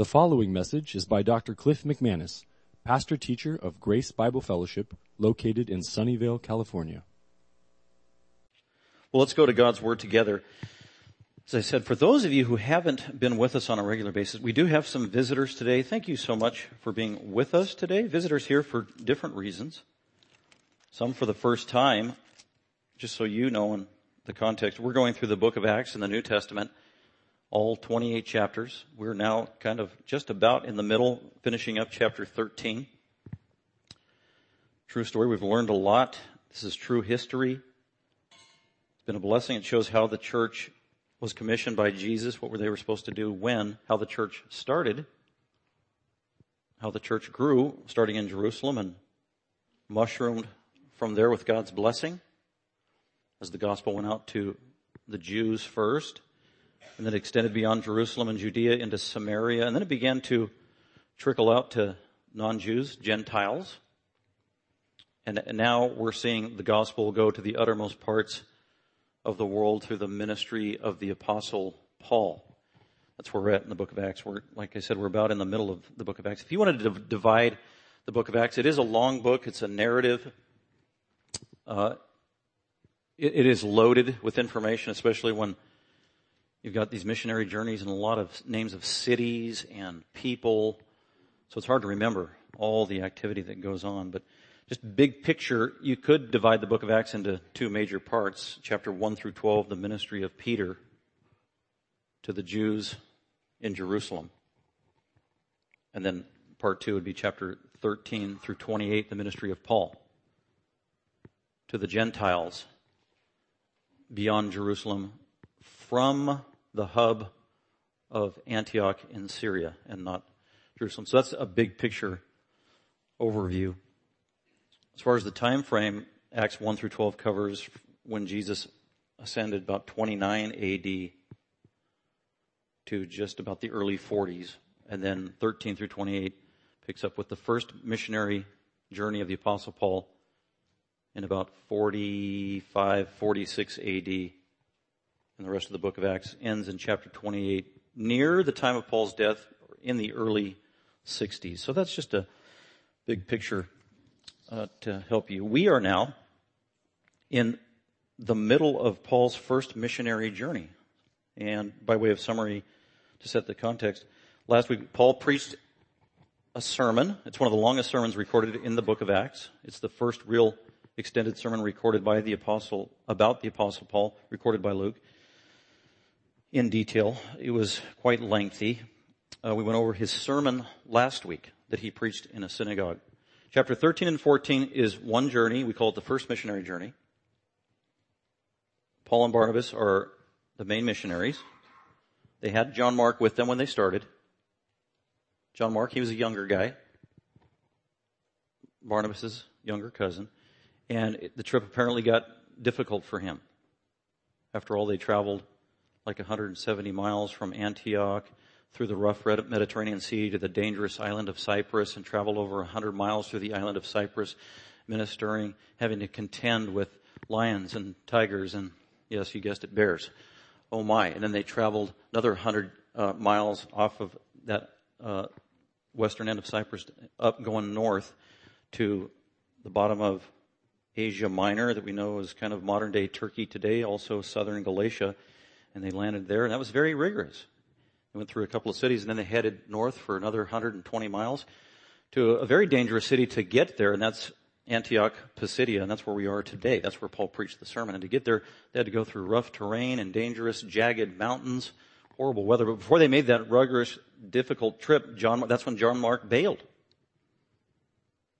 The following message is by Dr. Cliff McManus, pastor teacher of Grace Bible Fellowship, located in Sunnyvale, California. Well, let's go to God's Word together. As I said, for those of you who haven't been with us on a regular basis, we do have some visitors today. Thank you so much for being with us today. Visitors here for different reasons. Some for the first time, just so you know in the context. We're going through the book of Acts in the New Testament all 28 chapters. We're now kind of just about in the middle, finishing up chapter 13. True story. We've learned a lot. This is true history. It's been a blessing. It shows how the church was commissioned by Jesus, what were they were supposed to do when, how the church started, how the church grew, starting in Jerusalem and mushroomed from there with God's blessing as the gospel went out to the Jews first and then extended beyond Jerusalem and Judea into Samaria, and then it began to trickle out to non-Jews, Gentiles. And, now we're seeing the gospel go to the uttermost parts of the world through the ministry of the apostle Paul. That's where we're at in the book of Acts. We're, like I said, we're about in the middle of the book of Acts. If you wanted to divide the book of Acts, it is a long book. It's a narrative. Uh, it, it is loaded with information, especially when You've got these missionary journeys and a lot of names of cities and people. So it's hard to remember all the activity that goes on. But just big picture, you could divide the book of Acts into two major parts. Chapter 1 through 12, the ministry of Peter to the Jews in Jerusalem. And then part 2 would be chapter 13 through 28, the ministry of Paul to the Gentiles beyond Jerusalem from the hub of Antioch in Syria and not Jerusalem. So that's a big picture overview. As far as the time frame, Acts 1 through 12 covers when Jesus ascended about 29 AD to just about the early 40s. And then 13 through 28 picks up with the first missionary journey of the apostle Paul in about 45, 46 AD and the rest of the book of Acts ends in chapter 28, near the time of Paul's death, in the early 60s. So that's just a big picture uh, to help you. We are now in the middle of Paul's first missionary journey. And by way of summary, to set the context, last week Paul preached a sermon. It's one of the longest sermons recorded in the book of Acts. It's the first real extended sermon recorded by the apostle, about the apostle Paul, recorded by Luke in detail. It was quite lengthy. Uh, we went over his sermon last week that he preached in a synagogue. Chapter 13 and 14 is one journey. We call it the first missionary journey. Paul and Barnabas are the main missionaries. They had John Mark with them when they started. John Mark, he was a younger guy. Barnabas's younger cousin. And the trip apparently got difficult for him. After all, they traveled like 170 miles from Antioch through the rough Mediterranean Sea to the dangerous island of Cyprus and traveled over 100 miles through the island of Cyprus, ministering, having to contend with lions and tigers and, yes, you guessed it, bears. Oh my. And then they traveled another 100 uh, miles off of that uh, western end of Cyprus up going north to the bottom of Asia Minor that we know is kind of modern day Turkey today, also southern Galatia and they landed there, and that was very rigorous. They went through a couple of cities, and then they headed north for another 120 miles to a very dangerous city to get there, and that's Antioch Pisidia, and that's where we are today. That's where Paul preached the sermon. And to get there, they had to go through rough terrain and dangerous, jagged mountains, horrible weather. But before they made that rigorous, difficult trip, John, that's when John Mark bailed.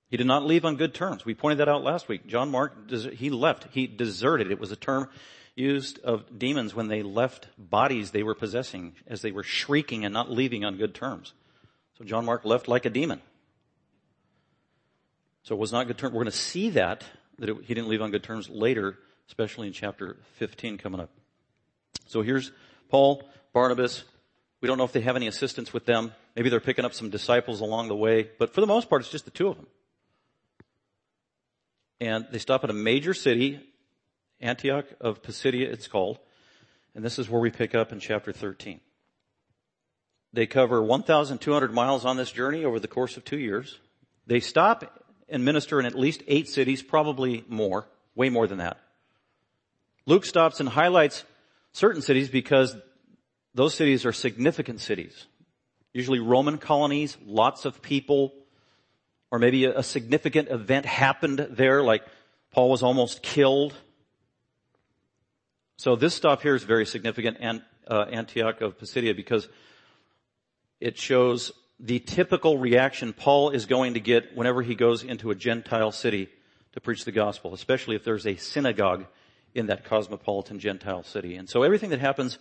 He did not leave on good terms. We pointed that out last week. John Mark, he left. He deserted. It was a term used of demons when they left bodies they were possessing as they were shrieking and not leaving on good terms. So John Mark left like a demon. So it was not good terms. We're going to see that, that it, he didn't leave on good terms later, especially in chapter 15 coming up. So here's Paul, Barnabas. We don't know if they have any assistance with them. Maybe they're picking up some disciples along the way, but for the most part, it's just the two of them. And they stop at a major city Antioch of Pisidia it's called. And this is where we pick up in chapter 13. They cover 1,200 miles on this journey over the course of two years. They stop and minister in at least eight cities, probably more, way more than that. Luke stops and highlights certain cities because those cities are significant cities. Usually Roman colonies, lots of people, or maybe a, significant event happened there, like Paul was almost killed. So this stop here is very significant, uh, Antioch of Pisidia, because it shows the typical reaction Paul is going to get whenever he goes into a Gentile city to preach the gospel, especially if there's a synagogue in that cosmopolitan Gentile city. And so everything that happens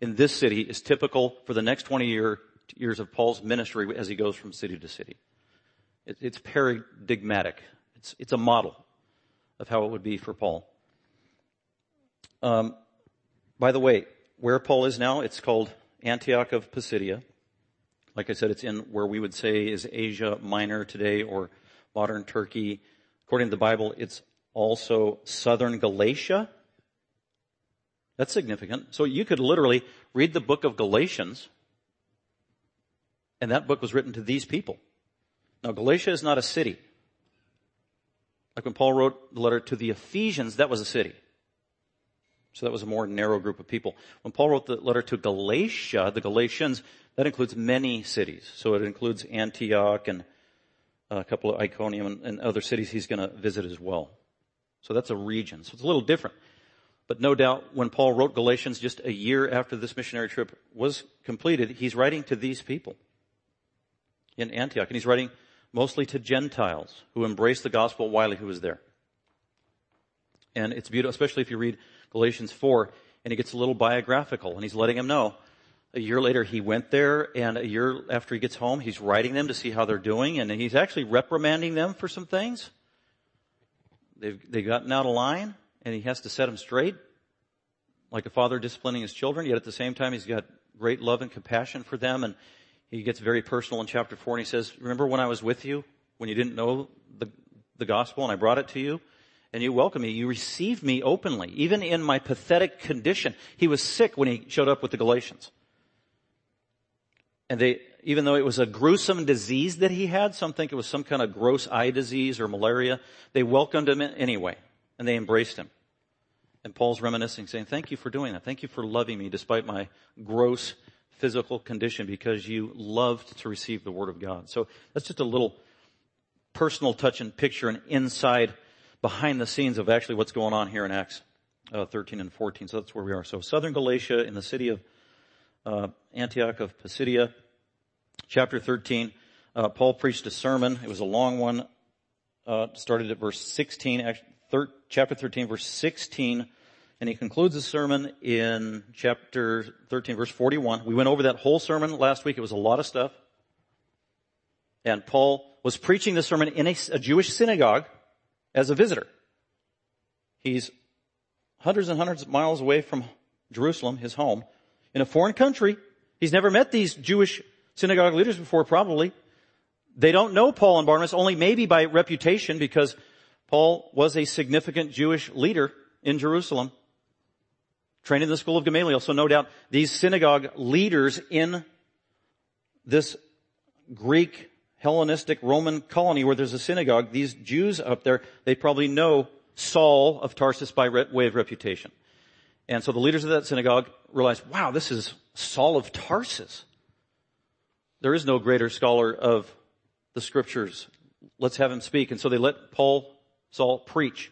in this city is typical for the next 20 year, years of Paul's ministry as he goes from city to city. It, it's paradigmatic. It's, it's a model of how it would be for Paul. Um, by the way, where Paul is now, it's called Antioch of Pisidia. Like I said, it's in where we would say is Asia Minor today or modern Turkey. According to the Bible, it's also southern Galatia. That's significant. So you could literally read the book of Galatians, and that book was written to these people. Now, Galatia is not a city. Like when Paul wrote the letter to the Ephesians, that was a city. So that was a more narrow group of people. When Paul wrote the letter to Galatia, the Galatians, that includes many cities. So it includes Antioch and a couple of Iconium and, and other cities he's going to visit as well. So that's a region. So it's a little different. But no doubt when Paul wrote Galatians just a year after this missionary trip was completed, he's writing to these people in Antioch. And he's writing mostly to Gentiles who embraced the gospel while he was there. And it's beautiful, especially if you read Galatians 4 and he gets a little biographical and he's letting them know. A year later he went there and a year after he gets home he's writing them to see how they're doing and he's actually reprimanding them for some things. They've, they've gotten out of line and he has to set them straight, like a father disciplining his children, yet at the same time he's got great love and compassion for them and he gets very personal in chapter four and he says, remember when I was with you, when you didn't know the, the gospel and I brought it to you? And you welcomed me. You received me openly, even in my pathetic condition. He was sick when he showed up with the Galatians. And they, even though it was a gruesome disease that he had, some think it was some kind of gross eye disease or malaria, they welcomed him anyway, and they embraced him. And Paul's reminiscing, saying, thank you for doing that. Thank you for loving me despite my gross physical condition because you loved to receive the Word of God. So that's just a little personal touch and picture and inside behind the scenes of actually what's going on here in Acts uh, 13 and 14. So that's where we are. So southern Galatia in the city of uh, Antioch of Pisidia chapter 13, uh, Paul preached a sermon. It was a long one. Uh, started at verse 16, actually, thir- chapter 13, verse 16, and he concludes the sermon in chapter 13, verse 41. We went over that whole sermon last week. It was a lot of stuff. And Paul was preaching the sermon in a, a Jewish synagogue as a visitor. He's hundreds and hundreds of miles away from Jerusalem, his home, in a foreign country. He's never met these Jewish synagogue leaders before, probably. They don't know Paul and Barnabas, only maybe by reputation because Paul was a significant Jewish leader in Jerusalem, trained in the school of Gamaliel. So no doubt these synagogue leaders in this Greek Hellenistic Roman colony where there's a synagogue, these Jews up there, they probably know Saul of Tarsus by way of reputation. And so the leaders of that synagogue realized, wow, this is Saul of Tarsus. There is no greater scholar of the scriptures. Let's have him speak. And so they let Paul, Saul, preach.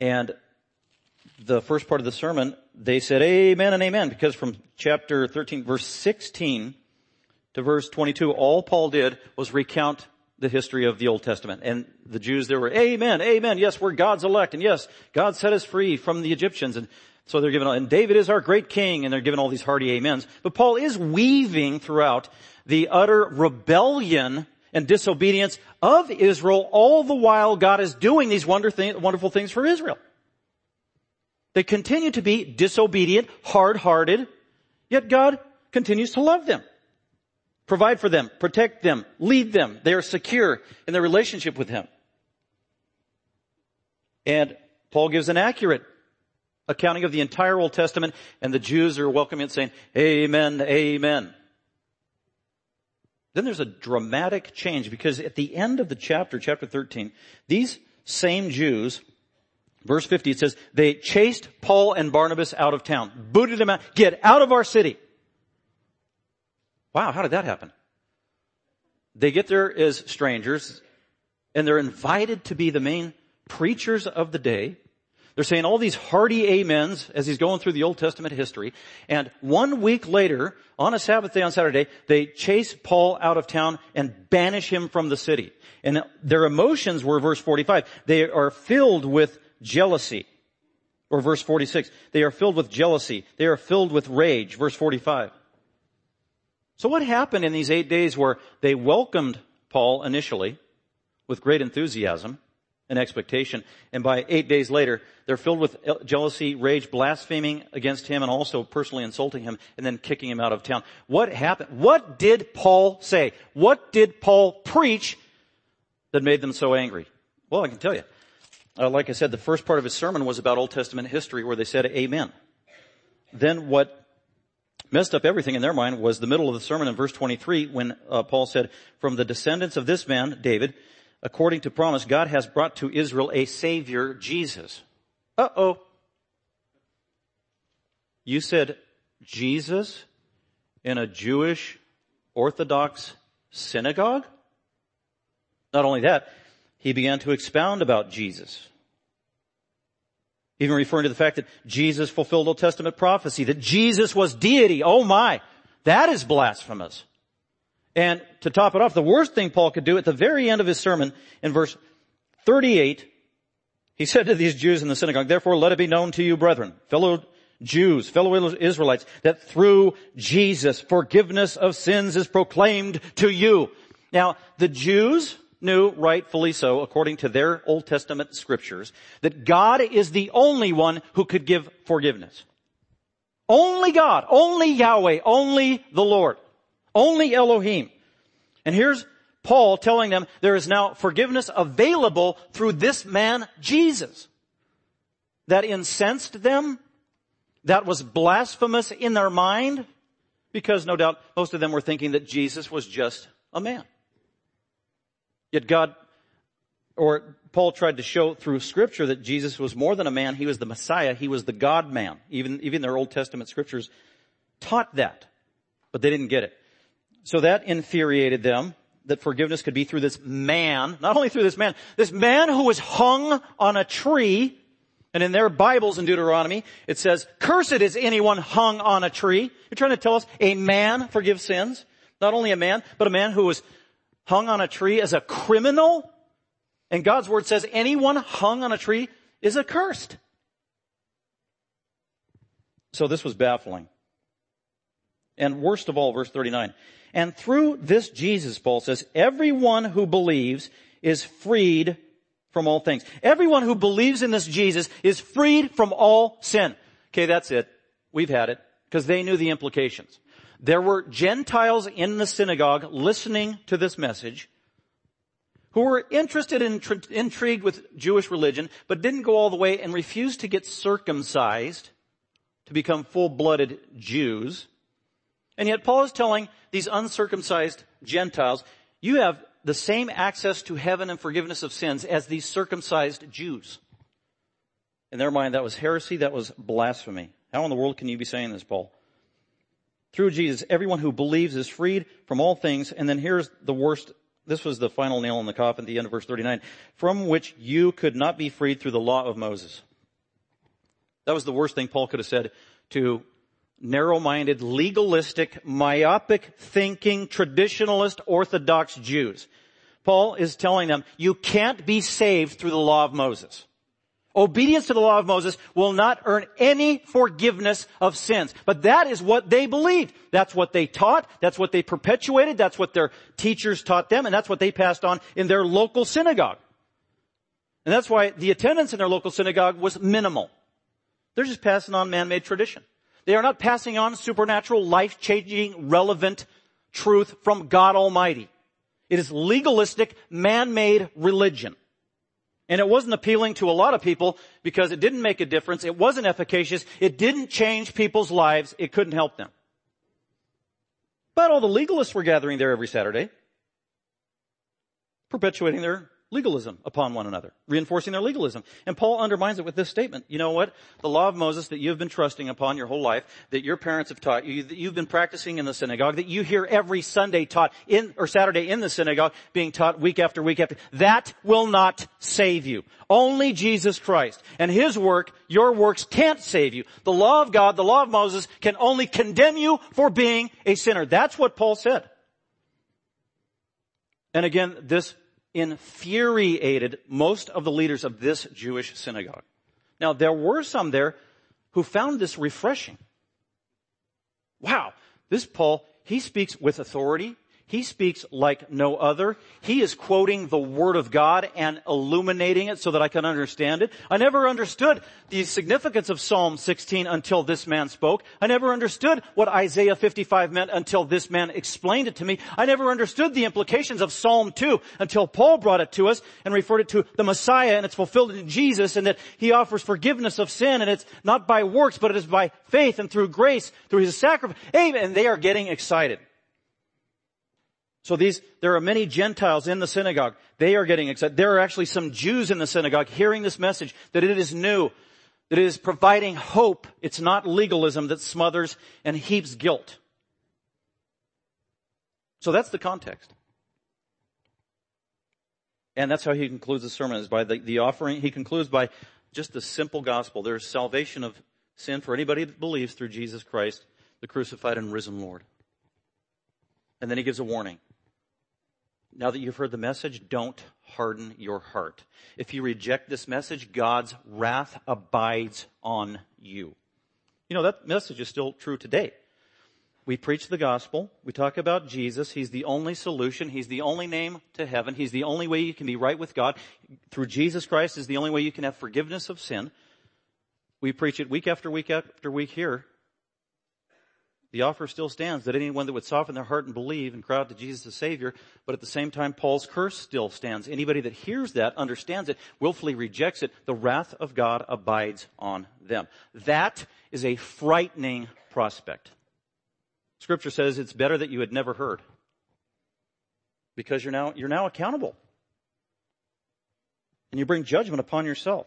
And the first part of the sermon, they said amen and amen because from chapter 13 verse 16 to verse 22, all Paul did was recount the history of the Old Testament. And the Jews there were, amen, amen, yes, we're God's elect, and yes, God set us free from the Egyptians. And so they're giving, and David is our great king, and they're giving all these hearty amens. But Paul is weaving throughout the utter rebellion and disobedience of Israel, all the while God is doing these wonderful things for Israel. They continue to be disobedient, hard-hearted, yet God continues to love them, provide for them, protect them, lead them. They are secure in their relationship with Him. And Paul gives an accurate accounting of the entire Old Testament, and the Jews are welcoming it saying, Amen, Amen. Then there's a dramatic change because at the end of the chapter, chapter 13, these same Jews, verse 50, it says, they chased Paul and Barnabas out of town, booted them out, get out of our city. Wow, how did that happen? They get there as strangers and they're invited to be the main preachers of the day. They're saying all these hearty amens as he's going through the Old Testament history. And one week later, on a Sabbath day on Saturday, they chase Paul out of town and banish him from the city. And their emotions were verse 45. They are filled with jealousy. Or verse 46. They are filled with jealousy. They are filled with rage. Verse 45. So what happened in these eight days where they welcomed Paul initially with great enthusiasm and expectation, and by eight days later, they're filled with jealousy, rage, blaspheming against him, and also personally insulting him, and then kicking him out of town. What happened? What did Paul say? What did Paul preach that made them so angry? Well, I can tell you. Uh, like I said, the first part of his sermon was about Old Testament history where they said amen. Then what messed up everything in their mind was the middle of the sermon in verse 23 when uh, Paul said, from the descendants of this man, David, according to promise, God has brought to Israel a savior, Jesus. Uh-oh. You said Jesus in a Jewish Orthodox synagogue? Not only that, he began to expound about Jesus. Even referring to the fact that Jesus fulfilled Old Testament prophecy, that Jesus was deity. Oh my, that is blasphemous. And to top it off, the worst thing Paul could do at the very end of his sermon in verse 38, he said to these Jews in the synagogue, therefore let it be known to you brethren, fellow Jews, fellow Israelites, that through Jesus forgiveness of sins is proclaimed to you. Now, the Jews knew, rightfully so, according to their Old Testament scriptures, that God is the only one who could give forgiveness. Only God, only Yahweh, only the Lord, only Elohim. And here's Paul telling them there is now forgiveness available through this man, Jesus. That incensed them, that was blasphemous in their mind, because no doubt most of them were thinking that Jesus was just a man. Yet God, or Paul tried to show through scripture that Jesus was more than a man. He was the Messiah. He was the God man. Even, even their Old Testament scriptures taught that, but they didn't get it. So that infuriated them that forgiveness could be through this man, not only through this man, this man who was hung on a tree, and in their Bibles in Deuteronomy, it says, cursed is anyone hung on a tree. You're trying to tell us a man forgives sins? Not only a man, but a man who was hung on a tree as a criminal. And God's word says anyone hung on a tree is accursed. So this was baffling. And worst of all, verse 39. And through this Jesus, Paul says, everyone who believes is freed from all things. Everyone who believes in this Jesus is freed from all sin. Okay, that's it. We've had it. Because they knew the implications. There were Gentiles in the synagogue listening to this message who were interested and in, intrigued with Jewish religion, but didn't go all the way and refused to get circumcised to become full-blooded Jews. And yet Paul is telling these uncircumcised Gentiles, you have the same access to heaven and forgiveness of sins as these circumcised Jews. In their mind, that was heresy, that was blasphemy. How in the world can you be saying this, Paul? Through Jesus, everyone who believes is freed from all things. And then here's the worst. This was the final nail in the coffin at the end of verse 39. From which you could not be freed through the law of Moses. That was the worst thing Paul could have said to narrow-minded, legalistic, myopic thinking, traditionalist, orthodox Jews. Paul is telling them, you can't be saved through the law of Moses. Obedience to the law of Moses will not earn any forgiveness of sins. But that is what they believed. That's what they taught. That's what they perpetuated. That's what their teachers taught them. And that's what they passed on in their local synagogue. And that's why the attendance in their local synagogue was minimal. They're just passing on man-made tradition. They are not passing on supernatural, life-changing, relevant truth from God Almighty. It is legalistic, man-made religion. And it wasn't appealing to a lot of people because it didn't make a difference. It wasn't efficacious. It didn't change people's lives. It couldn't help them. But all the legalists were gathering there every Saturday, perpetuating their legalism upon one another, reinforcing their legalism. And Paul undermines it with this statement. You know what? The law of Moses that you've been trusting upon your whole life, that your parents have taught you, that you've been practicing in the synagogue, that you hear every Sunday taught in, or Saturday in the synagogue, being taught week after week after, that will not save you. Only Jesus Christ and His work, your works can't save you. The law of God, the law of Moses can only condemn you for being a sinner. That's what Paul said. And again, this infuriated most of the leaders of this Jewish synagogue. Now, there were some there who found this refreshing. Wow, this Paul, he speaks with authority. He speaks like no other. He is quoting the Word of God and illuminating it so that I can understand it. I never understood the significance of Psalm 16 until this man spoke. I never understood what Isaiah 55 meant until this man explained it to me. I never understood the implications of Psalm 2 until Paul brought it to us and referred it to the Messiah and it's fulfilled in Jesus and that He offers forgiveness of sin and it's not by works but it is by faith and through grace, through His sacrifice. Amen. And they are getting excited. So these, there are many Gentiles in the synagogue. They are getting excited. There are actually some Jews in the synagogue hearing this message that it is new, that it is providing hope. It's not legalism that smothers and heaps guilt. So that's the context. And that's how he concludes the sermon is by the, the offering. He concludes by just the simple gospel. There's salvation of sin for anybody that believes through Jesus Christ, the crucified and risen Lord. And then he gives a warning. Now that you've heard the message, don't harden your heart. If you reject this message, God's wrath abides on you. You know, that message is still true today. We preach the gospel. We talk about Jesus. He's the only solution. He's the only name to heaven. He's the only way you can be right with God. Through Jesus Christ is the only way you can have forgiveness of sin. We preach it week after week after week here. The offer still stands that anyone that would soften their heart and believe and cry out to Jesus as Savior, but at the same time, Paul's curse still stands. Anybody that hears that, understands it, willfully rejects it, the wrath of God abides on them. That is a frightening prospect. Scripture says it's better that you had never heard. Because you're now, you're now accountable. And you bring judgment upon yourself.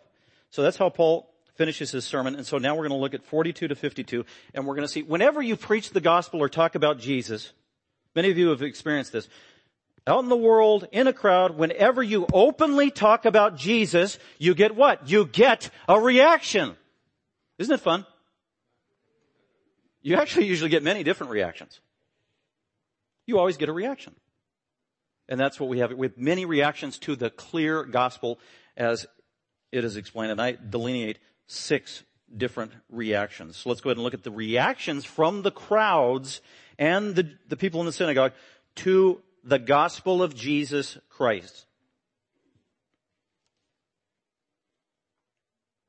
So that's how Paul finishes his sermon. And so now we're going to look at 42 to 52 and we're going to see whenever you preach the gospel or talk about Jesus, many of you have experienced this. Out in the world, in a crowd, whenever you openly talk about Jesus, you get what? You get a reaction. Isn't it fun? You actually usually get many different reactions. You always get a reaction. And that's what we have with many reactions to the clear gospel as it is explained. And I delineate six different reactions. So let's go ahead and look at the reactions from the crowds and the, the people in the synagogue to the gospel of Jesus Christ.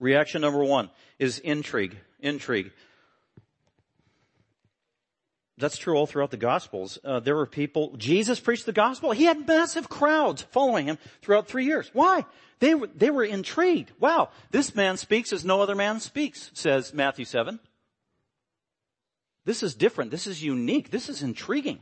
Reaction number one is intrigue. Intrigue. That's true all throughout the Gospels. Uh, there were people, Jesus preached the gospel. He had massive crowds following him throughout three years. Why? They were, they were intrigued. Wow, this man speaks as no other man speaks, says Matthew 7. This is different. This is unique. This is intriguing.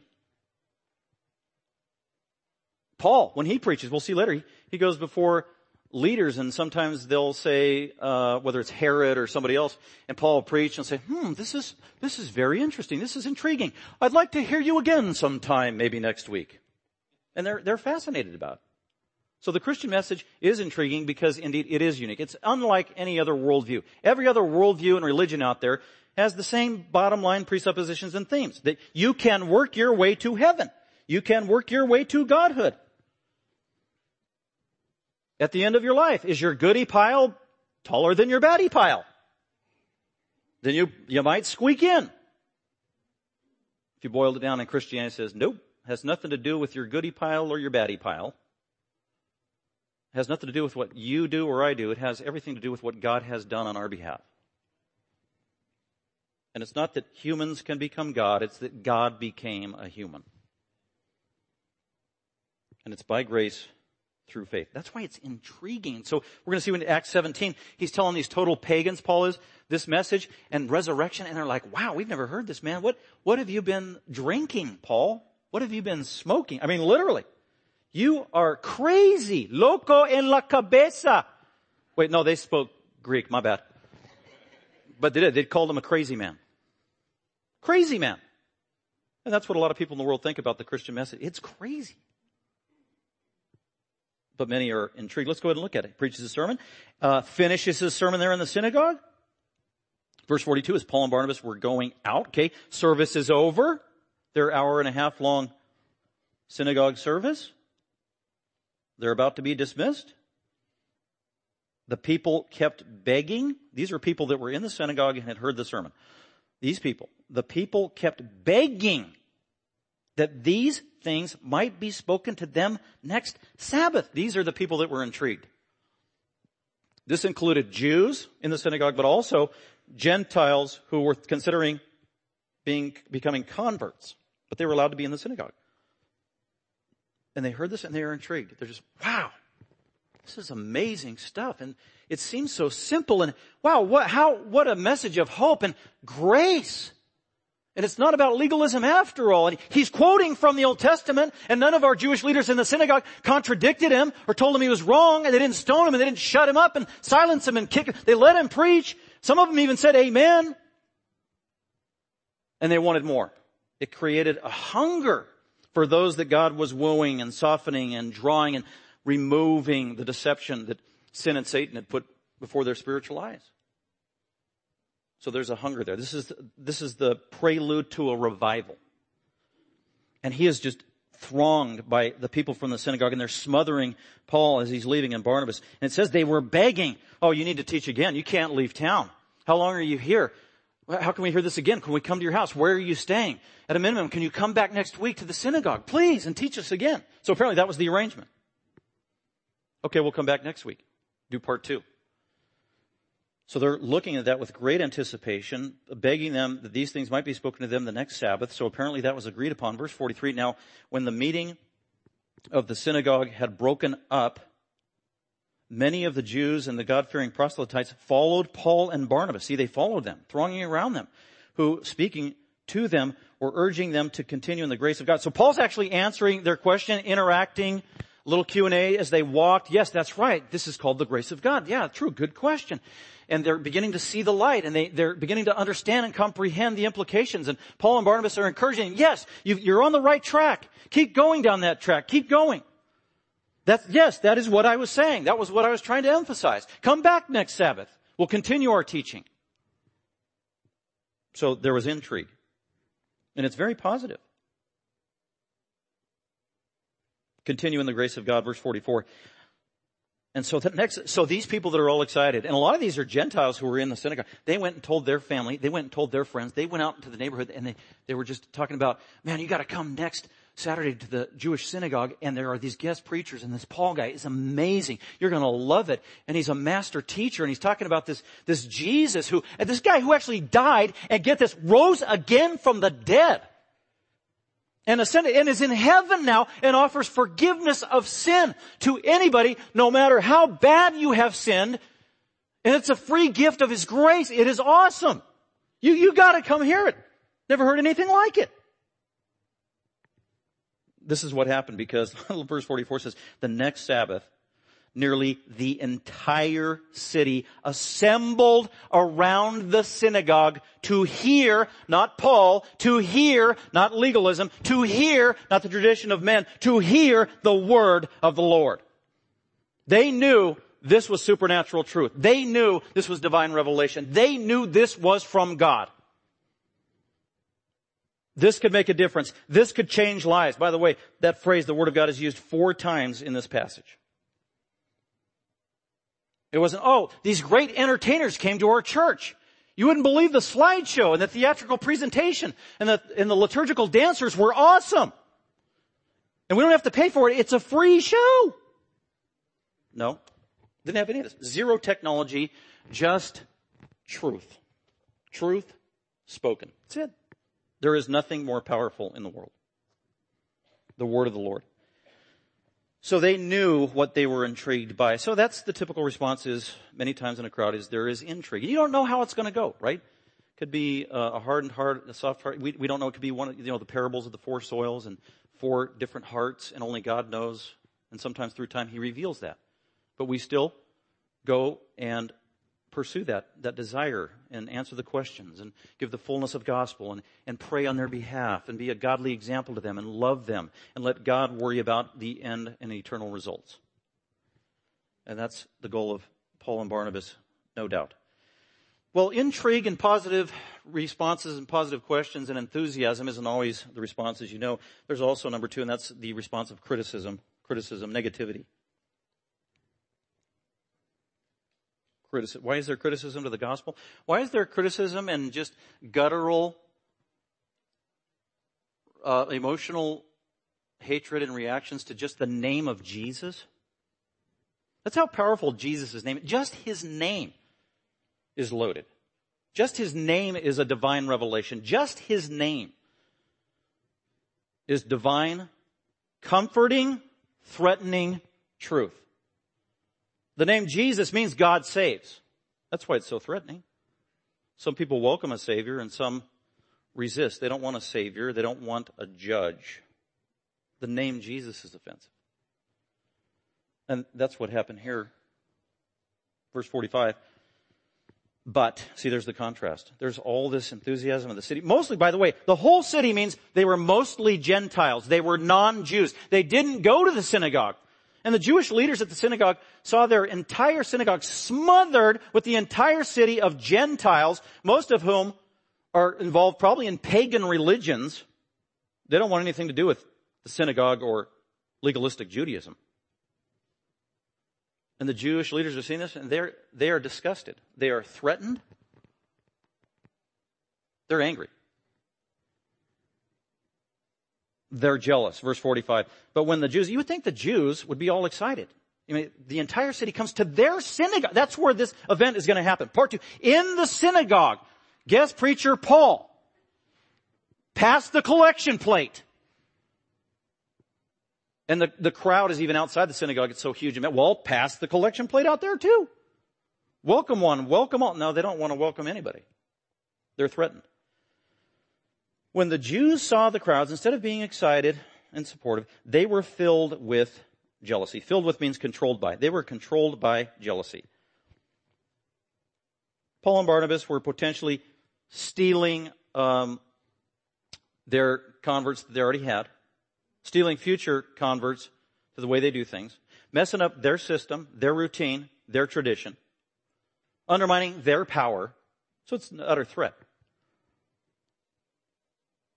Paul, when he preaches, we'll see later, he, he goes before leaders and sometimes they'll say, uh, whether it's Herod or somebody else, and Paul will preach and say, hmm, this is, this is very interesting. This is intriguing. I'd like to hear you again sometime, maybe next week. And they're, they're fascinated about it. So the Christian message is intriguing because indeed it is unique. It's unlike any other worldview. Every other worldview and religion out there has the same bottom line presuppositions and themes. That you can work your way to heaven. You can work your way to godhood. At the end of your life, is your goody pile taller than your baddie pile? Then you, you might squeak in. If you boiled it down and Christianity says, nope, has nothing to do with your goody pile or your baddie pile. It has nothing to do with what you do or I do. It has everything to do with what God has done on our behalf. And it's not that humans can become God, it's that God became a human. And it's by grace through faith. That's why it's intriguing. So we're going to see when Acts 17, he's telling these total pagans, Paul is, this message and resurrection, and they're like, wow, we've never heard this, man. What, what have you been drinking, Paul? What have you been smoking? I mean, literally. You are crazy. Loco en la cabeza. Wait, no, they spoke Greek, my bad. But they did. They called him a crazy man. Crazy man. And that's what a lot of people in the world think about the Christian message. It's crazy. But many are intrigued. Let's go ahead and look at it. He preaches a sermon, uh, finishes his sermon there in the synagogue. Verse 42 is Paul and Barnabas were going out. Okay. Service is over. Their hour and a half long synagogue service. They're about to be dismissed. The people kept begging. These are people that were in the synagogue and had heard the sermon. These people, the people kept begging that these things might be spoken to them next Sabbath. These are the people that were intrigued. This included Jews in the synagogue, but also Gentiles who were considering being, becoming converts, but they were allowed to be in the synagogue. And they heard this and they were intrigued. They're just, wow, this is amazing stuff. And it seems so simple and wow, what, how, what a message of hope and grace. And it's not about legalism after all. And he's quoting from the Old Testament and none of our Jewish leaders in the synagogue contradicted him or told him he was wrong and they didn't stone him and they didn't shut him up and silence him and kick him. They let him preach. Some of them even said amen. And they wanted more. It created a hunger for those that God was wooing and softening and drawing and removing the deception that sin and Satan had put before their spiritual eyes. So there's a hunger there. This is, this is the prelude to a revival. And he is just thronged by the people from the synagogue and they're smothering Paul as he's leaving and Barnabas. And it says they were begging, oh, you need to teach again. You can't leave town. How long are you here? How can we hear this again? Can we come to your house? Where are you staying? At a minimum, can you come back next week to the synagogue, please, and teach us again? So apparently that was the arrangement. Okay, we'll come back next week. Do part two. So they're looking at that with great anticipation, begging them that these things might be spoken to them the next Sabbath. So apparently that was agreed upon. Verse 43. Now, when the meeting of the synagogue had broken up, many of the Jews and the God-fearing proselytes followed Paul and Barnabas. See, they followed them, thronging around them, who speaking to them were urging them to continue in the grace of God. So Paul's actually answering their question, interacting, little Q&A as they walked. Yes, that's right. This is called the grace of God. Yeah, true. Good question. And they're beginning to see the light and they, they're beginning to understand and comprehend the implications. And Paul and Barnabas are encouraging, yes, you, are on the right track. Keep going down that track. Keep going. That's, yes, that is what I was saying. That was what I was trying to emphasize. Come back next Sabbath. We'll continue our teaching. So there was intrigue. And it's very positive. Continue in the grace of God, verse 44. And so the next, so these people that are all excited, and a lot of these are Gentiles who were in the synagogue, they went and told their family, they went and told their friends, they went out into the neighborhood and they, they were just talking about, man, you gotta come next Saturday to the Jewish synagogue and there are these guest preachers and this Paul guy is amazing. You're gonna love it. And he's a master teacher and he's talking about this, this Jesus who, this guy who actually died and get this, rose again from the dead and ascended and is in heaven now and offers forgiveness of sin to anybody, no matter how bad you have sinned. And it's a free gift of His grace. It is awesome. You, you gotta come hear it. Never heard anything like it. This is what happened because verse 44 says, the next Sabbath, nearly the entire city assembled around the synagogue to hear, not Paul, to hear, not legalism, to hear, not the tradition of men, to hear the word of the Lord. They knew this was supernatural truth. They knew this was divine revelation. They knew this was from God. This could make a difference. This could change lives. By the way, that phrase, the Word of God, is used four times in this passage. It wasn't, oh, these great entertainers came to our church. You wouldn't believe the slideshow and the theatrical presentation and the, and the liturgical dancers were awesome. And we don't have to pay for it. It's a free show. No. Didn't have any of this. Zero technology, just truth. Truth spoken. That's it. There is nothing more powerful in the world. The word of the Lord. So they knew what they were intrigued by. So that's the typical response is many times in a crowd is there is intrigue. You don't know how it's going to go, right? Could be uh, a hardened heart, a soft heart. We, we don't know. It could be one of, you know, the parables of the four soils and four different hearts and only God knows. And sometimes through time he reveals that. But we still go and pursue that, that desire and answer the questions and give the fullness of gospel and, and pray on their behalf and be a godly example to them and love them and let God worry about the end and eternal results. And that's the goal of Paul and Barnabas, no doubt. Well, intrigue and positive responses and positive questions and enthusiasm isn't always the response, as you know. There's also number two, and that's the response of criticism, criticism, negativity. Criticism. Why is there criticism to the gospel? Why is there criticism and just guttural, uh, emotional hatred and reactions to just the name of Jesus? That's how powerful Jesus' name, just his name is loaded. Just his name is a divine revelation. Just his name is divine, comforting, threatening truth. The name Jesus means God saves. That's why it's so threatening. Some people welcome a savior and some resist. They don't want a savior. They don't want a judge. The name Jesus is offensive. And that's what happened here. Verse 45. But, see, there's the contrast. There's all this enthusiasm of the city. Mostly, by the way, the whole city means they were mostly Gentiles. They were non-Jews. They didn't go to the synagogue. And the Jewish leaders at the synagogue saw their entire synagogue smothered with the entire city of Gentiles, most of whom are involved probably in pagan religions. They don't want anything to do with the synagogue or legalistic Judaism. And the Jewish leaders are seeing this and they're, they are disgusted. They are threatened. They're angry. They're jealous. Verse 45. But when the Jews, you would think the Jews would be all excited. I mean, the entire city comes to their synagogue. That's where this event is going to happen. Part two. In the synagogue, guest preacher Paul passed the collection plate. And the, the crowd is even outside the synagogue. It's so huge. Well, pass the collection plate out there too. Welcome one, welcome all. No, they don't want to welcome anybody. They're threatened. When the Jews saw the crowds, instead of being excited and supportive, they were filled with jealousy. Filled with means controlled by. They were controlled by jealousy. Paul and Barnabas were potentially stealing um, their converts that they already had stealing future converts to the way they do things, messing up their system, their routine, their tradition, undermining their power. So it's an utter threat.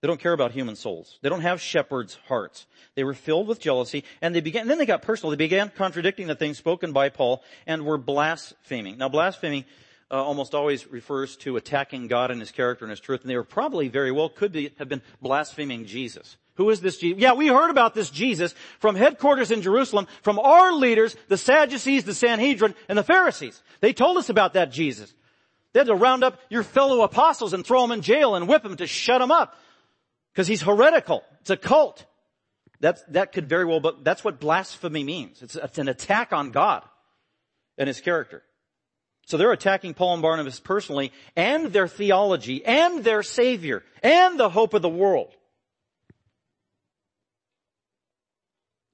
They don't care about human souls. They don't have shepherds' hearts. They were filled with jealousy and they began, and then they got personal. They began contradicting the things spoken by Paul and were blaspheming. Now blaspheming uh, almost always refers to attacking God and His character and His truth, and they were probably very well could be, have been blaspheming Jesus. Who is this Jesus? Yeah, we heard about this Jesus from headquarters in Jerusalem, from our leaders, the Sadducees, the Sanhedrin, and the Pharisees. They told us about that Jesus. They had to round up your fellow apostles and throw them in jail and whip them to shut them up. Because he's heretical. It's a cult. That's, that could very well, but that's what blasphemy means. It's, it's an attack on God and his character. So they're attacking Paul and Barnabas personally and their theology and their savior and the hope of the world.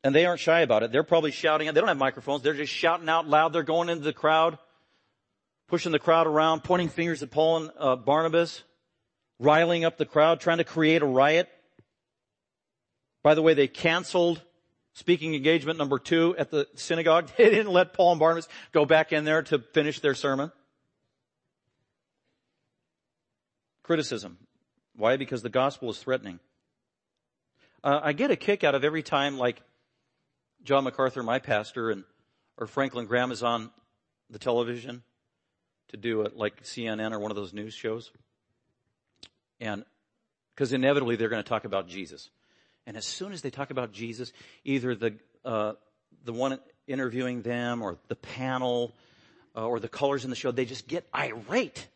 And they aren't shy about it. They're probably shouting. They don't have microphones. They're just shouting out loud. They're going into the crowd, pushing the crowd around, pointing fingers at Paul and uh, Barnabas, riling up the crowd, trying to create a riot. By the way, they canceled speaking engagement number two at the synagogue. They didn't let Paul and Barnabas go back in there to finish their sermon. Criticism. Why? Because the gospel is threatening. Uh, I get a kick out of every time, like, John MacArthur, my pastor, and or Franklin Graham is on the television to do it like CNN or one of those news shows. And because inevitably they're going to talk about Jesus. And as soon as they talk about Jesus, either the uh, the one interviewing them or the panel uh, or the colors in the show, they just get irate.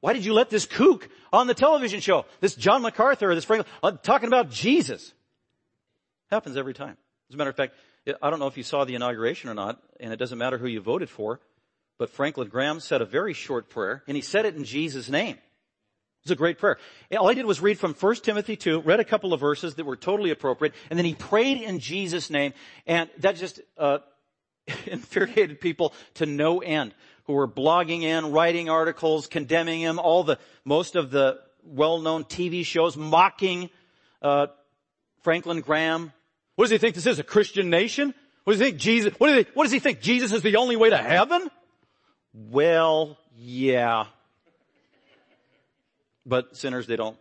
Why did you let this kook on the television show? This John MacArthur or this Franklin uh, talking about Jesus. Happens every time. As a matter of fact, I don't know if you saw the inauguration or not, and it doesn't matter who you voted for, but Franklin Graham said a very short prayer, and he said it in Jesus' name. It's a great prayer. All he did was read from 1 Timothy 2, read a couple of verses that were totally appropriate, and then he prayed in Jesus' name, and that just uh, infuriated people to no end who were blogging in, writing articles, condemning him, all the, most of the well-known TV shows mocking uh, Franklin Graham. What does he think this is, a Christian nation? What does he think Jesus, what, he, what does he think Jesus is the only way to heaven? Well, yeah, but sinners, they don't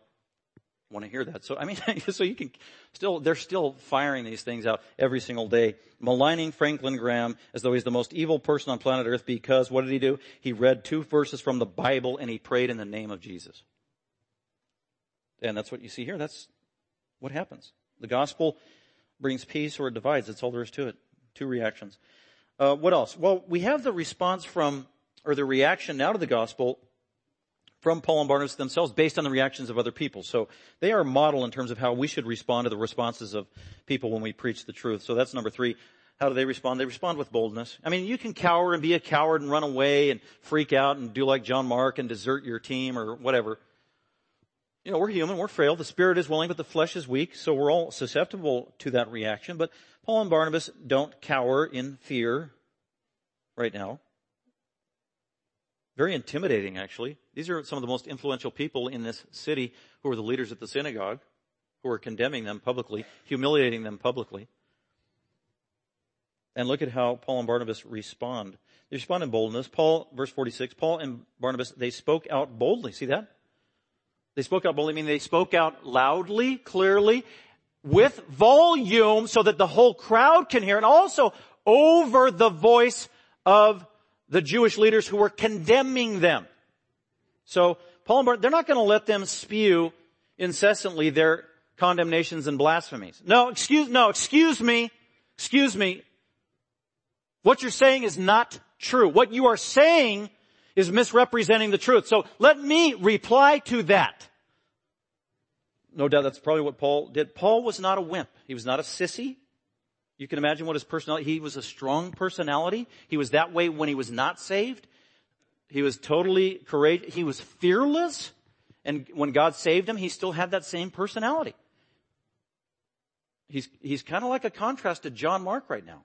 want to hear that. So, I mean, so you can still, they're still firing these things out every single day, maligning Franklin Graham as though he's the most evil person on planet earth because what did he do? He read two verses from the Bible and he prayed in the name of Jesus. And that's what you see here. That's what happens. The gospel brings peace or it divides. That's all there is to it. Two reactions. Uh, what else? Well, we have the response from, or the reaction now to the gospel from Paul and Barnabas themselves based on the reactions of other people. So they are a model in terms of how we should respond to the responses of people when we preach the truth. So that's number three. How do they respond? They respond with boldness. I mean, you can cower and be a coward and run away and freak out and do like John Mark and desert your team or whatever. You know, we're human, we're frail. The spirit is willing, but the flesh is weak. So we're all susceptible to that reaction. But Paul and Barnabas don't cower in fear right now. Very intimidating, actually. These are some of the most influential people in this city who are the leaders at the synagogue, who are condemning them publicly, humiliating them publicly. And look at how Paul and Barnabas respond. They respond in boldness. Paul, verse 46, Paul and Barnabas, they spoke out boldly. See that? They spoke out boldly, I mean they spoke out loudly, clearly, with volume so that the whole crowd can hear, and also over the voice of the Jewish leaders who were condemning them. So Paul and Barnabas, they're not going to let them spew incessantly their condemnations and blasphemies. No, excuse, no, excuse me, excuse me. What you're saying is not true. What you are saying is misrepresenting the truth. So let me reply to that. No doubt that's probably what Paul did. Paul was not a wimp. He was not a sissy. You can imagine what his personality, he was a strong personality. He was that way when he was not saved. He was totally courageous. He was fearless. And when God saved him, he still had that same personality. He's, he's kind of like a contrast to John Mark right now.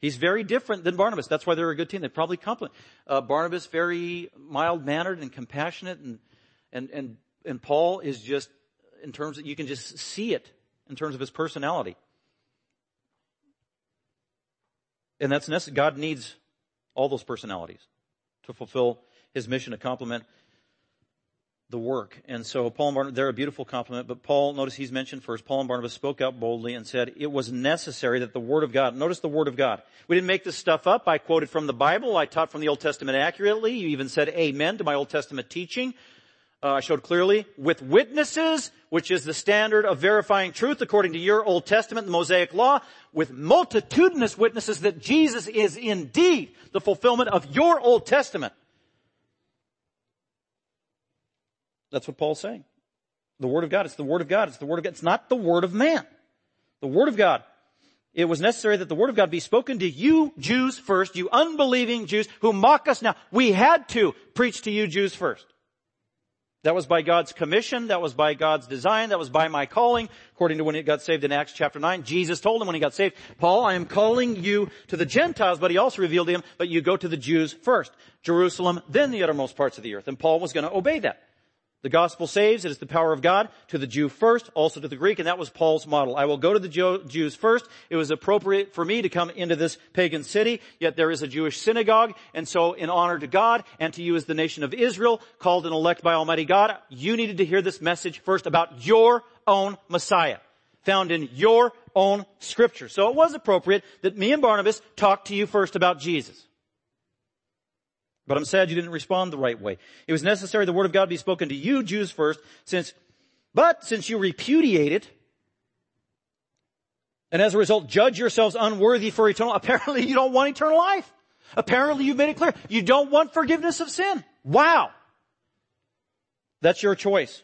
He's very different than Barnabas. That's why they're a good team. They probably complement. Uh, Barnabas very mild mannered and compassionate and, and, and, and Paul is just, in terms of, you can just see it in terms of his personality. And that's necessary. God needs all those personalities to fulfill his mission to complement the work. And so Paul and Barnabas, they're a beautiful compliment, but Paul, notice he's mentioned first, Paul and Barnabas spoke out boldly and said it was necessary that the Word of God, notice the Word of God. We didn't make this stuff up. I quoted from the Bible. I taught from the Old Testament accurately. You even said amen to my Old Testament teaching uh, I showed clearly, with witnesses, which is the standard of verifying truth according to your Old Testament, the Mosaic Law, with multitudinous witnesses that Jesus is indeed the fulfillment of your Old Testament. That's what Paul's saying. The Word of God, it's the Word of God, it's the Word of God, it's not the Word of man. The Word of God. It was necessary that the Word of God be spoken to you Jews first, you unbelieving Jews who mock us now. We had to preach to you Jews first. That was by God's commission. That was by God's design. That was by my calling. According to when he got saved in Acts chapter 9, Jesus told him when he got saved, Paul, I am calling you to the Gentiles, but he also revealed to him, but you go to the Jews first. Jerusalem, then the uttermost parts of the earth. And Paul was going to obey that. The gospel saves. It is the power of God to the Jew first, also to the Greek, and that was Paul's model. I will go to the Jews first. It was appropriate for me to come into this pagan city, yet there is a Jewish synagogue, and so in honor to God and to you as the nation of Israel, called and elect by Almighty God, you needed to hear this message first about your own Messiah, found in your own scripture. So it was appropriate that me and Barnabas talk to you first about Jesus. But I'm sad you didn't respond the right way. It was necessary the word of God be spoken to you Jews first, since, but since you repudiate it, and as a result judge yourselves unworthy for eternal, apparently you don't want eternal life. Apparently you've made it clear. You don't want forgiveness of sin. Wow. That's your choice.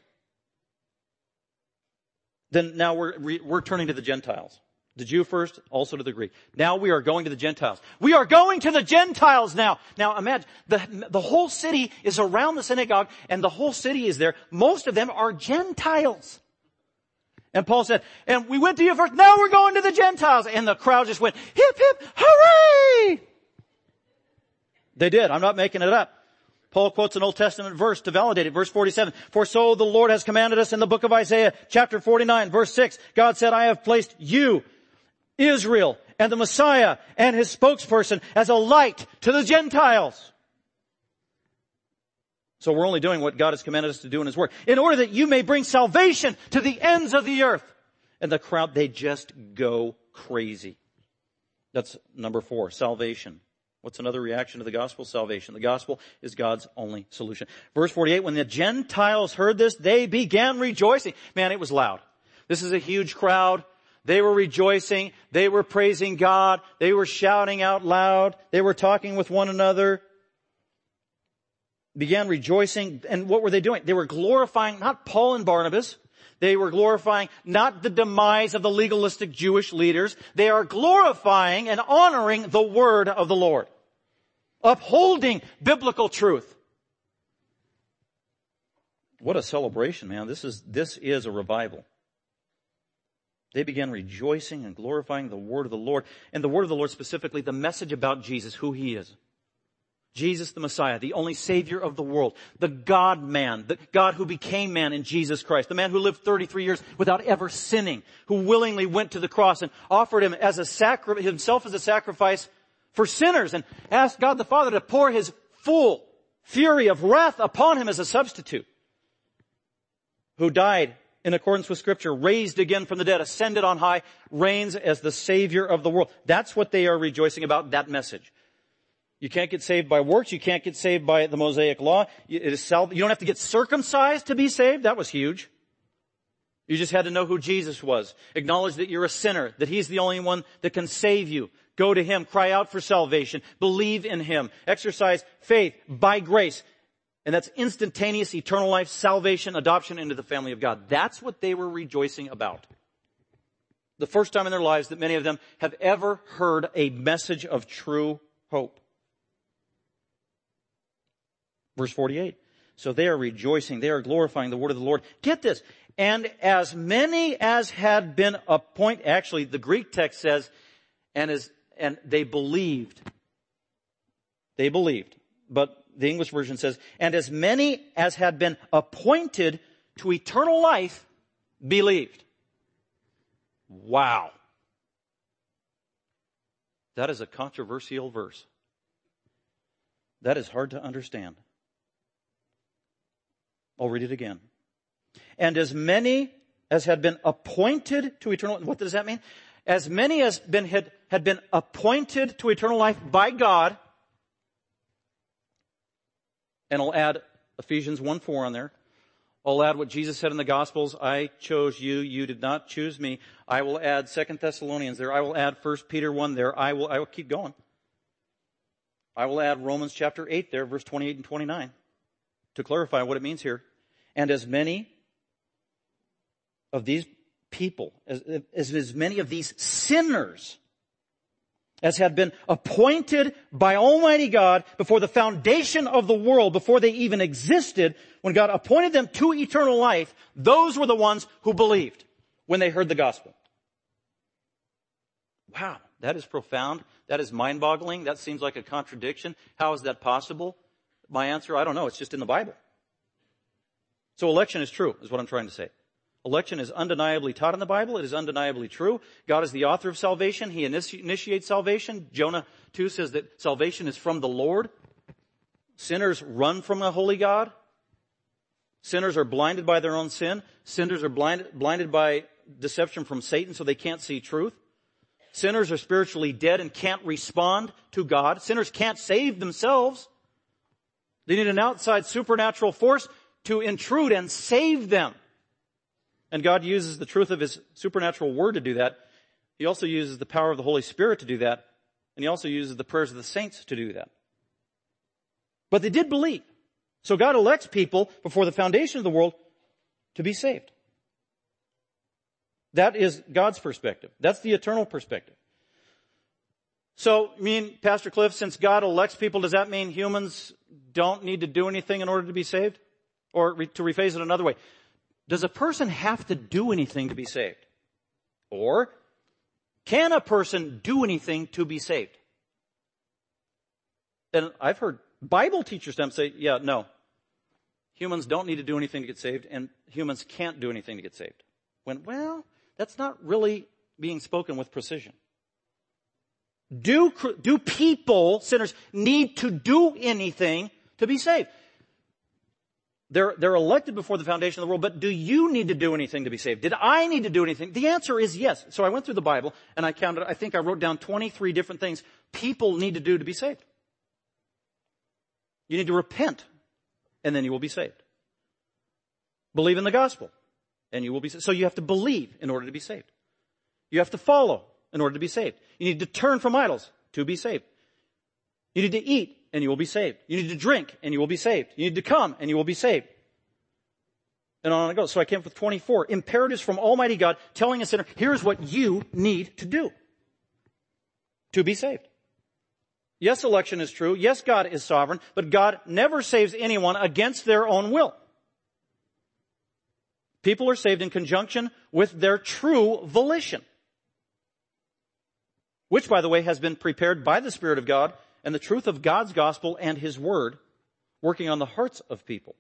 Then now we're, we're turning to the Gentiles. The Jew first, also to the Greek. Now we are going to the Gentiles. We are going to the Gentiles now. Now imagine, the, the whole city is around the synagogue and the whole city is there. Most of them are Gentiles. And Paul said, and we went to you first, now we're going to the Gentiles. And the crowd just went, hip hip, hooray! They did. I'm not making it up. Paul quotes an Old Testament verse to validate it. Verse 47. For so the Lord has commanded us in the book of Isaiah, chapter 49, verse 6. God said, I have placed you, Israel, and the Messiah and his spokesperson as a light to the Gentiles. So we're only doing what God has commanded us to do in his word. In order that you may bring salvation to the ends of the earth. And the crowd, they just go crazy. That's number four, salvation. What's another reaction to the gospel? Salvation. The gospel is God's only solution. Verse 48, when the Gentiles heard this, they began rejoicing. Man, it was loud. This is a huge crowd. They were rejoicing. They were praising God. They were shouting out loud. They were talking with one another. Began rejoicing. And what were they doing? They were glorifying not Paul and Barnabas. They were glorifying not the demise of the legalistic Jewish leaders. They are glorifying and honoring the word of the Lord. Upholding biblical truth. What a celebration, man. This is, this is a revival. They began rejoicing and glorifying the word of the Lord. And the word of the Lord specifically, the message about Jesus, who he is. Jesus the Messiah, the only Savior of the world, the God man, the God who became man in Jesus Christ, the man who lived 33 years without ever sinning, who willingly went to the cross and offered him as a sacri- himself as a sacrifice for sinners and asked God the Father to pour his full fury of wrath upon him as a substitute, who died in accordance with scripture, raised again from the dead, ascended on high, reigns as the Savior of the world. That's what they are rejoicing about, that message. You can't get saved by works. You can't get saved by the Mosaic law. It is you don't have to get circumcised to be saved. That was huge. You just had to know who Jesus was. Acknowledge that you're a sinner, that He's the only one that can save you. Go to Him, cry out for salvation, believe in Him, exercise faith by grace. And that's instantaneous eternal life, salvation, adoption into the family of God. That's what they were rejoicing about. The first time in their lives that many of them have ever heard a message of true hope. Verse 48. So they are rejoicing. They are glorifying the word of the Lord. Get this. And as many as had been appointed, actually the Greek text says, and as, and they believed. They believed. But the English version says, and as many as had been appointed to eternal life believed. Wow. That is a controversial verse. That is hard to understand. I'll read it again. And as many as had been appointed to eternal, what does that mean? As many as been, had, had been appointed to eternal life by God, and I'll add Ephesians 1 4 on there. I'll add what Jesus said in the Gospels, I chose you, you did not choose me. I will add Second Thessalonians there. I will add First Peter 1 there. I will, I will keep going. I will add Romans chapter 8 there, verse 28 and 29 to clarify what it means here. And as many of these people, as, as, as many of these sinners as had been appointed by Almighty God before the foundation of the world, before they even existed, when God appointed them to eternal life, those were the ones who believed when they heard the gospel. Wow, that is profound. That is mind boggling. That seems like a contradiction. How is that possible? My answer, I don't know. It's just in the Bible. So election is true, is what I'm trying to say. Election is undeniably taught in the Bible. It is undeniably true. God is the author of salvation. He initiates salvation. Jonah 2 says that salvation is from the Lord. Sinners run from a holy God. Sinners are blinded by their own sin. Sinners are blinded, blinded by deception from Satan so they can't see truth. Sinners are spiritually dead and can't respond to God. Sinners can't save themselves. They need an outside supernatural force to intrude and save them. And God uses the truth of His supernatural word to do that. He also uses the power of the Holy Spirit to do that. And He also uses the prayers of the saints to do that. But they did believe. So God elects people before the foundation of the world to be saved. That is God's perspective. That's the eternal perspective. So, I mean, Pastor Cliff, since God elects people, does that mean humans don't need to do anything in order to be saved? Or to rephrase it another way, does a person have to do anything to be saved? Or can a person do anything to be saved? And I've heard Bible teachers them say, yeah, no. Humans don't need to do anything to get saved and humans can't do anything to get saved. When, well, that's not really being spoken with precision. Do, do people, sinners, need to do anything to be saved? They're, they're elected before the foundation of the world, but do you need to do anything to be saved? Did I need to do anything? The answer is yes. So I went through the Bible and I counted, I think I wrote down 23 different things people need to do to be saved. You need to repent and then you will be saved. Believe in the gospel and you will be saved. So you have to believe in order to be saved. You have to follow in order to be saved. You need to turn from idols to be saved. You need to eat and you will be saved. You need to drink and you will be saved. You need to come and you will be saved. And on and on it goes. So I came up with 24 imperatives from Almighty God telling a sinner, here's what you need to do to be saved. Yes, election is true. Yes, God is sovereign, but God never saves anyone against their own will. People are saved in conjunction with their true volition. Which, by the way, has been prepared by the Spirit of God and the truth of God's gospel and His Word working on the hearts of people.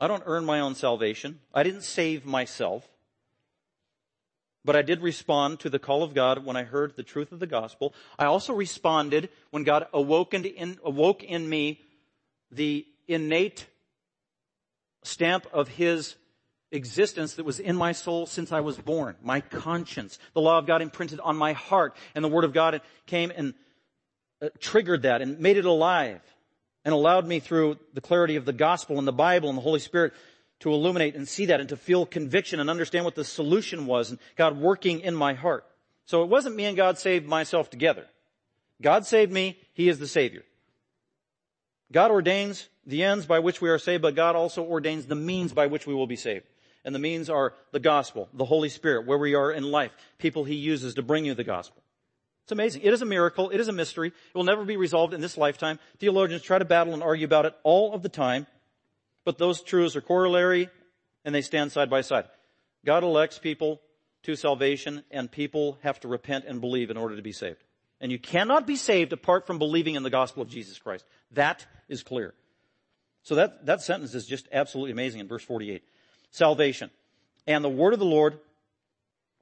I don't earn my own salvation. I didn't save myself. But I did respond to the call of God when I heard the truth of the gospel. I also responded when God awoke in, awoke in me the innate stamp of His existence that was in my soul since I was born. My conscience. The law of God imprinted on my heart. And the Word of God came and uh, triggered that and made it alive and allowed me through the clarity of the gospel and the Bible and the Holy Spirit to illuminate and see that and to feel conviction and understand what the solution was and God working in my heart. So it wasn't me and God saved myself together. God saved me. He is the Savior. God ordains the ends by which we are saved, but God also ordains the means by which we will be saved. And the means are the gospel, the Holy Spirit, where we are in life, people He uses to bring you the gospel. It's amazing. It is a miracle. It is a mystery. It will never be resolved in this lifetime. Theologians try to battle and argue about it all of the time. But those truths are corollary and they stand side by side. God elects people to salvation and people have to repent and believe in order to be saved. And you cannot be saved apart from believing in the gospel of Jesus Christ. That is clear. So that, that sentence is just absolutely amazing in verse 48. Salvation. And the word of the Lord,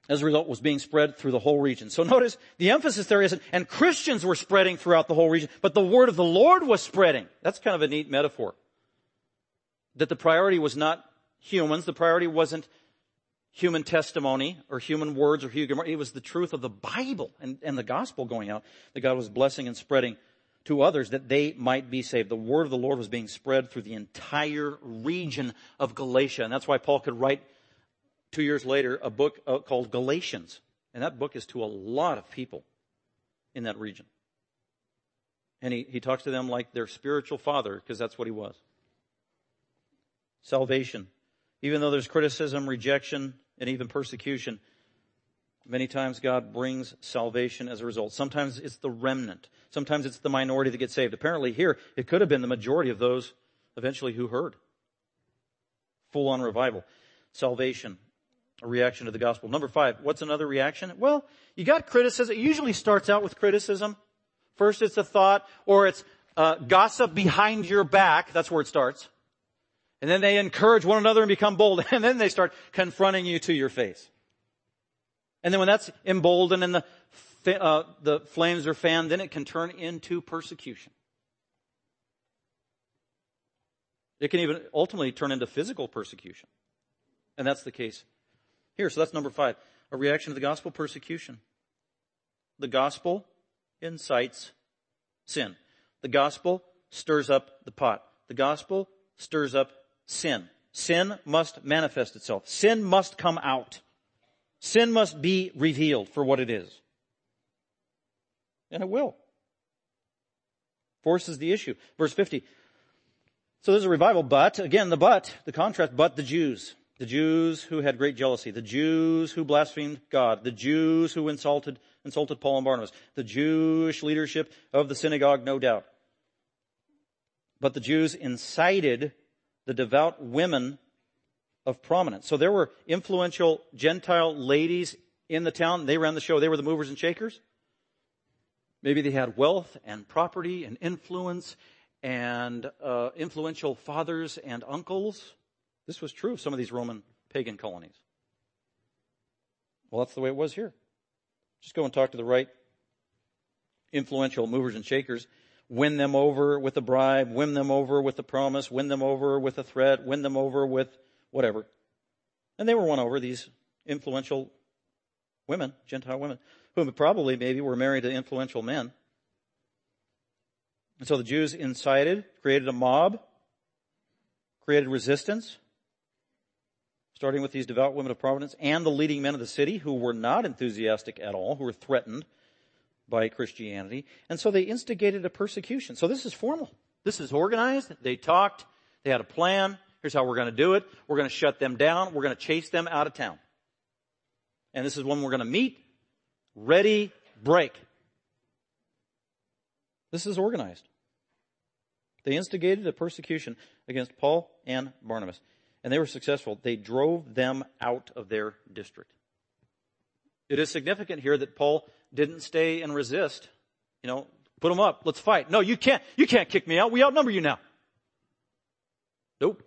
as a result, was being spread through the whole region. So notice the emphasis there isn't, and Christians were spreading throughout the whole region, but the word of the Lord was spreading. That's kind of a neat metaphor that the priority was not humans. The priority wasn't human testimony or human words or human, it was the truth of the Bible and, and the gospel going out that God was blessing and spreading to others that they might be saved. The word of the Lord was being spread through the entire region of Galatia. And that's why Paul could write two years later a book uh, called Galatians. And that book is to a lot of people in that region. And he, he talks to them like their spiritual father, because that's what he was salvation. Even though there's criticism, rejection, and even persecution, many times God brings salvation as a result. Sometimes it's the remnant. Sometimes it's the minority that gets saved. Apparently here, it could have been the majority of those eventually who heard. Full on revival. Salvation. A reaction to the gospel. Number five, what's another reaction? Well, you got criticism. It usually starts out with criticism. First it's a thought, or it's uh, gossip behind your back. That's where it starts. And then they encourage one another and become bold. And then they start confronting you to your face. And then when that's emboldened and the, uh, the flames are fanned, then it can turn into persecution. It can even ultimately turn into physical persecution. And that's the case here. So that's number five. A reaction to the gospel persecution. The gospel incites sin. The gospel stirs up the pot. The gospel stirs up sin. Sin must manifest itself. Sin must come out. Sin must be revealed for what it is. And it will. Forces the issue. Verse 50. So there's a revival, but, again, the but, the contrast, but the Jews. The Jews who had great jealousy, the Jews who blasphemed God, the Jews who insulted, insulted Paul and Barnabas, the Jewish leadership of the synagogue, no doubt. But the Jews incited the devout women of prominence. So there were influential Gentile ladies in the town. They ran the show. They were the movers and shakers. Maybe they had wealth and property and influence and uh, influential fathers and uncles. This was true of some of these Roman pagan colonies. Well, that's the way it was here. Just go and talk to the right influential movers and shakers. Win them over with a bribe, win them over with a promise, win them over with a threat, win them over with whatever. And they were won over, these influential women, Gentile women, who probably maybe were married to influential men. And so the Jews incited, created a mob, created resistance, starting with these devout women of Providence and the leading men of the city who were not enthusiastic at all, who were threatened by Christianity. And so they instigated a persecution. So this is formal. This is organized. They talked. They had a plan. Here's how we're going to do it. We're going to shut them down. We're going to chase them out of town. And this is when we're going to meet. Ready, break. This is organized. They instigated a persecution against Paul and Barnabas. And they were successful. They drove them out of their district. It is significant here that Paul didn't stay and resist. You know, put them up. Let's fight. No, you can't. You can't kick me out. We outnumber you now. Nope.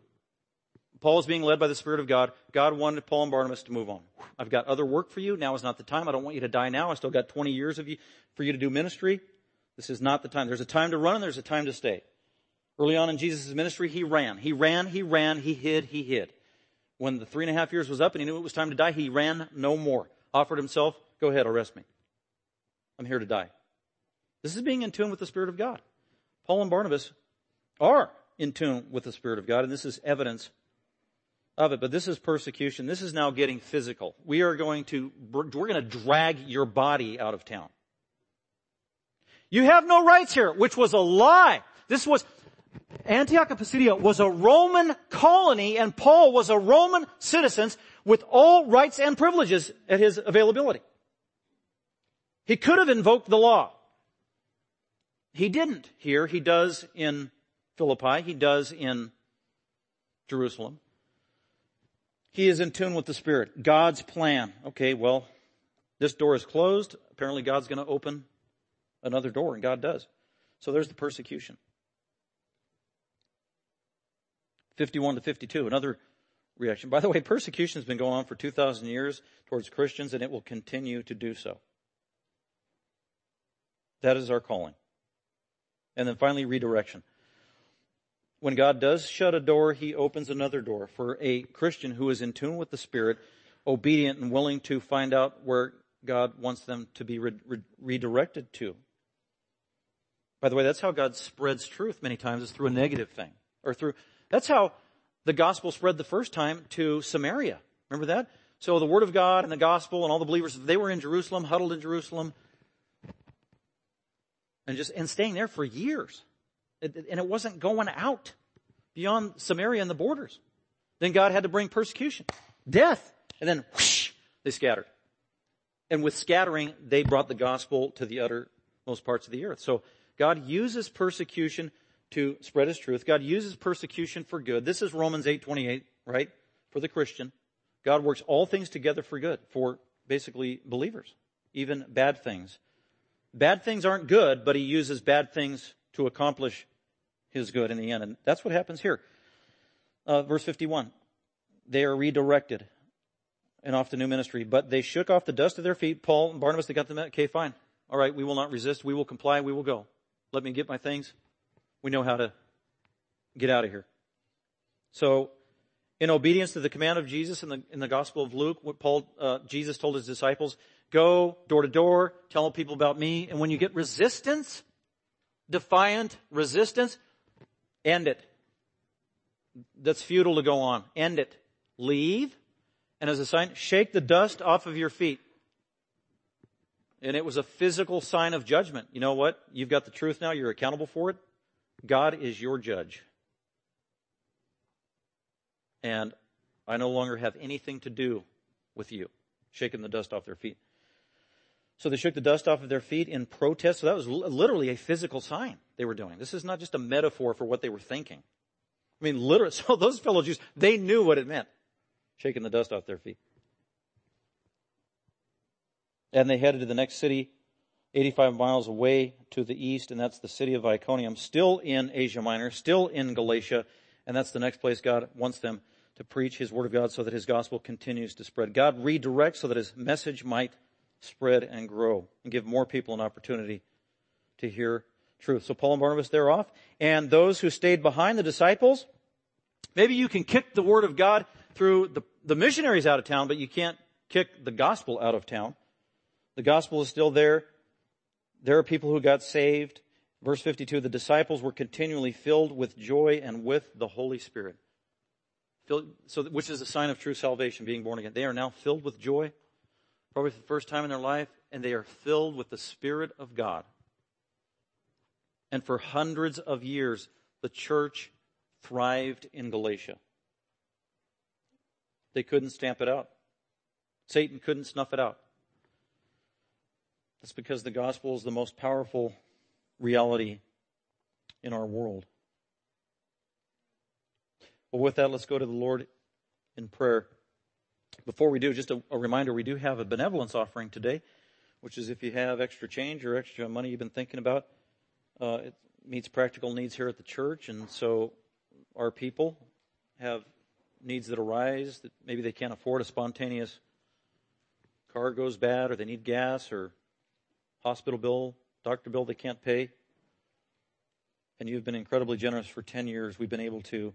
Paul is being led by the Spirit of God. God wanted Paul and Barnabas to move on. I've got other work for you. Now is not the time. I don't want you to die now. I still got 20 years of you for you to do ministry. This is not the time. There's a time to run and there's a time to stay. Early on in Jesus' ministry, he ran. He ran, he ran, he hid, he hid. When the three and a half years was up and he knew it was time to die, he ran no more. Offered himself, go ahead, arrest me. I'm here to die. This is being in tune with the Spirit of God. Paul and Barnabas are in tune with the Spirit of God, and this is evidence of it, but this is persecution. This is now getting physical. We are going to, we're going to drag your body out of town. You have no rights here, which was a lie. This was, Antioch of Pisidia was a Roman colony and Paul was a Roman citizen with all rights and privileges at his availability. He could have invoked the law. He didn't here. He does in Philippi. He does in Jerusalem. He is in tune with the Spirit. God's plan. Okay, well, this door is closed. Apparently God's going to open another door, and God does. So there's the persecution. 51 to 52, another reaction. By the way, persecution has been going on for 2,000 years towards Christians, and it will continue to do so. That is our calling. And then finally, redirection when God does shut a door, He opens another door for a Christian who is in tune with the Spirit, obedient and willing to find out where God wants them to be re- re- redirected to. By the way, that's how God spreads truth many times is through a negative thing. Or through, that's how the gospel spread the first time to Samaria. Remember that? So the word of God and the gospel and all the believers, they were in Jerusalem, huddled in Jerusalem, and just, and staying there for years and it wasn't going out beyond Samaria and the borders. Then God had to bring persecution, death, and then whoosh, they scattered. And with scattering, they brought the gospel to the uttermost parts of the earth. So God uses persecution to spread his truth. God uses persecution for good. This is Romans 8:28, right? For the Christian. God works all things together for good for basically believers, even bad things. Bad things aren't good, but he uses bad things to accomplish his good in the end. And that's what happens here. Uh, verse 51. They are redirected and off to new ministry, but they shook off the dust of their feet. Paul and Barnabas, they got them, okay, fine. All right, we will not resist. We will comply. We will go. Let me get my things. We know how to get out of here. So, in obedience to the command of Jesus in the, in the Gospel of Luke, what Paul, uh, Jesus told his disciples, go door to door, tell people about me, and when you get resistance, defiant resistance, End it. That's futile to go on. End it. Leave. And as a sign, shake the dust off of your feet. And it was a physical sign of judgment. You know what? You've got the truth now. You're accountable for it. God is your judge. And I no longer have anything to do with you. Shaking the dust off their feet. So they shook the dust off of their feet in protest. So that was literally a physical sign they were doing. This is not just a metaphor for what they were thinking. I mean, literally, so those fellow Jews, they knew what it meant. Shaking the dust off their feet. And they headed to the next city, 85 miles away to the east, and that's the city of Iconium, still in Asia Minor, still in Galatia, and that's the next place God wants them to preach His Word of God so that His gospel continues to spread. God redirects so that His message might spread and grow and give more people an opportunity to hear truth. So Paul and Barnabas, they're off. And those who stayed behind, the disciples, maybe you can kick the Word of God through the, the missionaries out of town, but you can't kick the gospel out of town. The gospel is still there. There are people who got saved. Verse 52, the disciples were continually filled with joy and with the Holy Spirit. Filled, so, which is a sign of true salvation, being born again. They are now filled with joy, probably for the first time in their life, and they are filled with the Spirit of God. And for hundreds of years, the church thrived in Galatia. They couldn't stamp it out. Satan couldn't snuff it out. That's because the gospel is the most powerful reality in our world. Well, with that, let's go to the Lord in prayer. Before we do, just a, a, reminder, we do have a benevolence offering today, which is if you have extra change or extra money you've been thinking about, uh, it meets practical needs here at the church. And so our people have needs that arise that maybe they can't afford a spontaneous car goes bad or they need gas or hospital bill, doctor bill they can't pay. And you've been incredibly generous for 10 years. We've been able to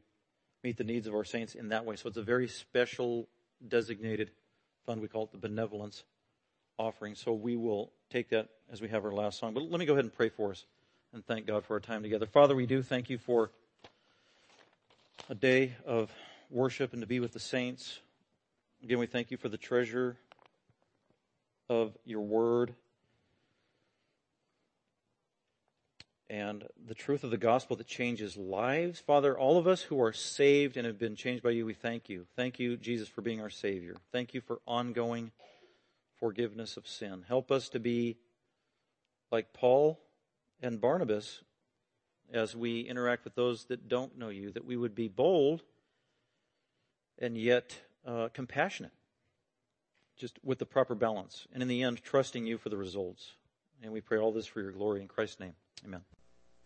meet the needs of our saints in that way. So it's a very special designated fund. We call it the benevolence offering. So we will take that as we have our last song. But let me go ahead and pray for us and thank God for our time together. Father, we do thank you for a day of worship and to be with the saints. Again, we thank you for the treasure of your word and the truth of the gospel that changes lives. Father, all of us who are saved and have been changed by you, we thank you. Thank you, Jesus, for being our Savior. Thank you for ongoing forgiveness of sin. Help us to be like Paul and Barnabas as we interact with those that don't know you, that we would be bold and yet uh, compassionate, just with the proper balance. And in the end, trusting you for the results. And we pray all this for your glory in Christ's name. Amen.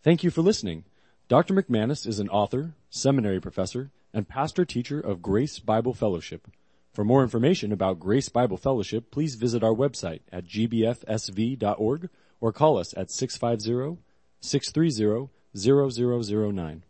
Thank you for listening. Dr. McManus is an author, seminary professor, and pastor teacher of Grace Bible Fellowship. For more information about Grace Bible Fellowship, please visit our website at gbfsv.org or call us at 650 630 0009.